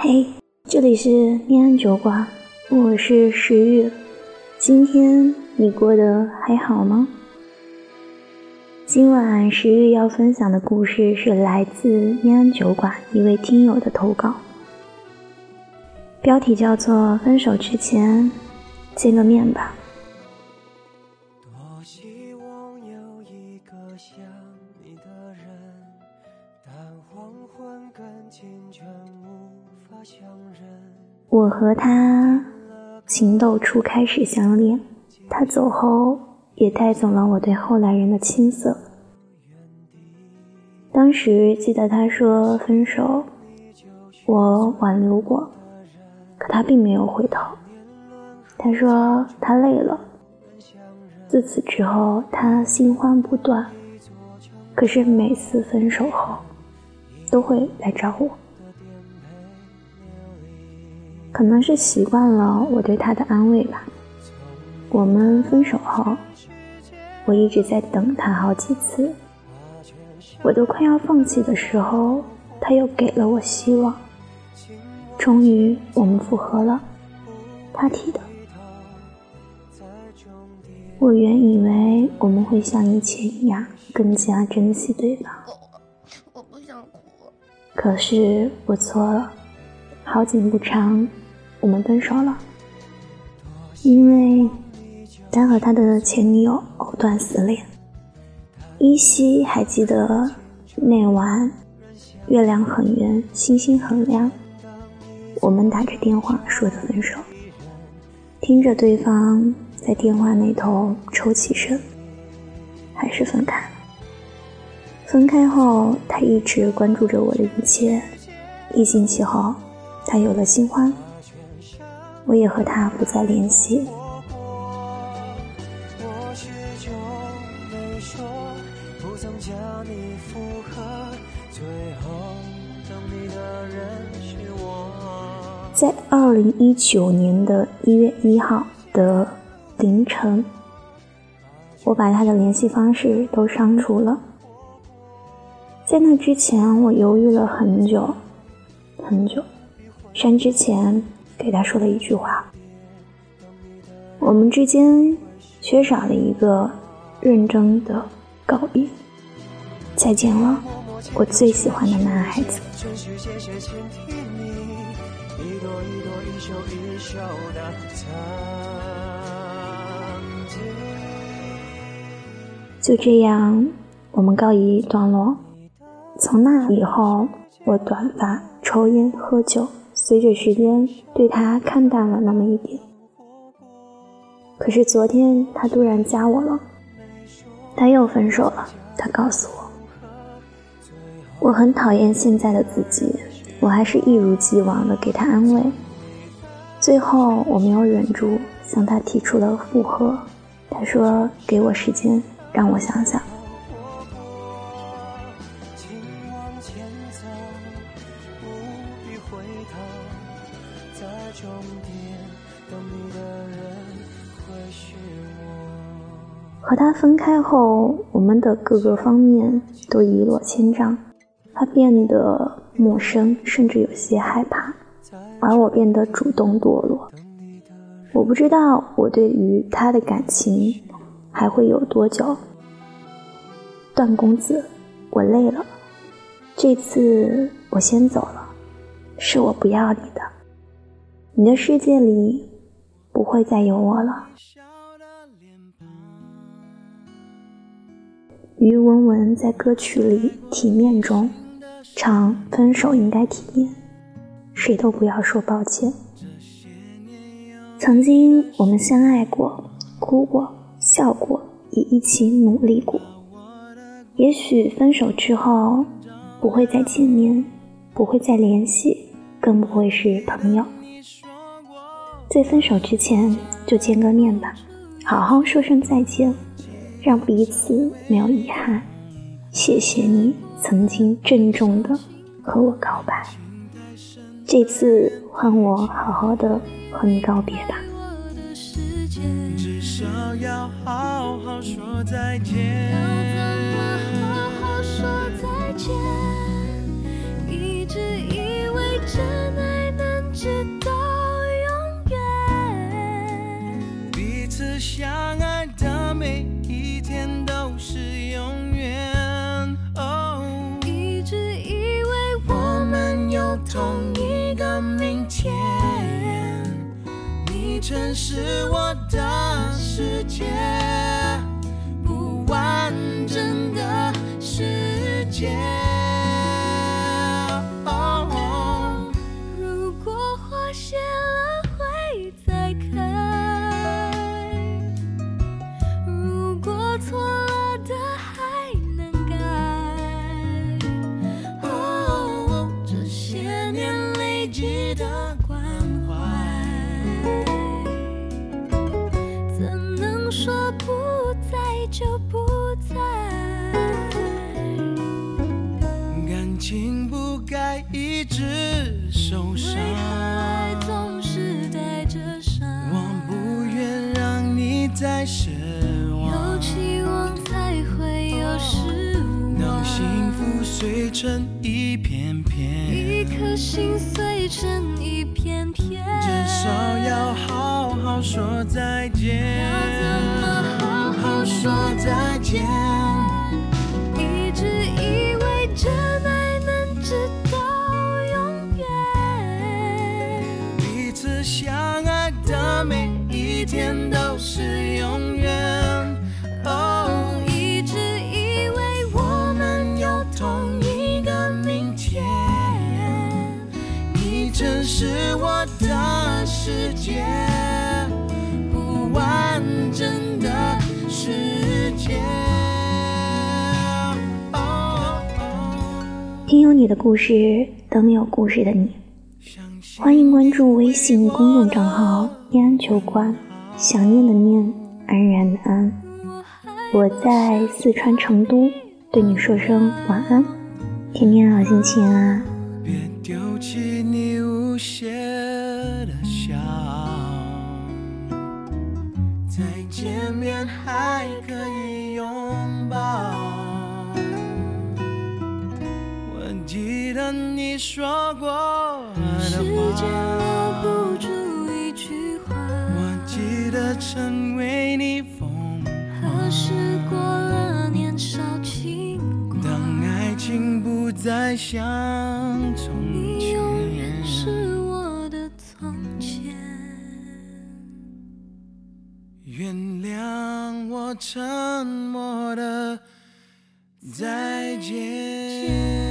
嘿，这里是念安酒馆，我是石玉。今天你过得还好吗？今晚石玉要分享的故事是来自念安酒馆一位听友的投稿，标题叫做《分手之前见个面吧》。我和他情窦初开始相恋，他走后也带走了我对后来人的青涩。当时记得他说分手，我挽留过，可他并没有回头。他说他累了，自此之后他新欢不断，可是每次分手后都会来找我。可能是习惯了我对他的安慰吧。我们分手后，我一直在等他好几次，我都快要放弃的时候，他又给了我希望。终于我们复合了，他提的。我原以为我们会像以前一样更加珍惜对方。我不想哭。可是我错了。好景不长，我们分手了。因为他和他的前女友藕断丝连。依稀还记得那晚，月亮很圆，星星很亮，我们打着电话说的分手，听着对方在电话那头抽泣声，还是分开了。分开后，他一直关注着我的一切。一星期后。他有了新欢，我也和他不再联系。在二零一九年的一月一号的凌晨，我把他的联系方式都删除了。在那之前，我犹豫了很久，很久。删之前，给他说了一句话：“我们之间缺少了一个认真的告别。”再见了，我最喜欢的男孩子。就这样，我们告一段落。从那以后，我短发、抽烟、喝酒。随着时间，对他看淡了那么一点。可是昨天他突然加我了，他又分手了。他告诉我，我很讨厌现在的自己，我还是一如既往的给他安慰。最后我没有忍住，向他提出了复合。他说给我时间，让我想想。和他分开后，我们的各个方面都一落千丈。他变得陌生，甚至有些害怕，而我变得主动堕落。我不知道我对于他的感情还会有多久。段公子，我累了，这次我先走了，是我不要你的。你的世界里不会再有我了。于文文在歌曲里《体面》中唱：“分手应该体面，谁都不要说抱歉。”曾经我们相爱过，哭过，笑过，也一起努力过。也许分手之后不会再见面，不会再联系，更不会是朋友。在分手之前就见个面吧，好好说声再见，让彼此没有遗憾。谢谢你曾经郑重的和我告白，这次换我好好的和你告别吧。一直以为真爱。这相爱的每一天都是永远哦一直以为我们有同一个明天你曾是我的在就不在？感情不该一直受伤为，何总是带着伤？我不愿让你再失望有。期望才会有失望。当幸福碎成一片片，一颗心碎成一片片，至少要好好说再见。再见？一直以为真爱能直到永远，彼此相爱的每一天都是永远。哦，一直以为我们有同一个明天，你真是我的世界，听有你的故事，等有故事的你。欢迎关注微信公众账号“念安球馆”，想念的念，安然的安。我还我在四川成都，对你说声晚安，天天好心情啊！别丢弃你无邪的笑，再见面还可以拥抱。你说过的时间，留不住一句话。我记得曾为你风何。时过了年少轻狂？当爱情不再像从前你永远，是我的从前。原谅我沉默的再见。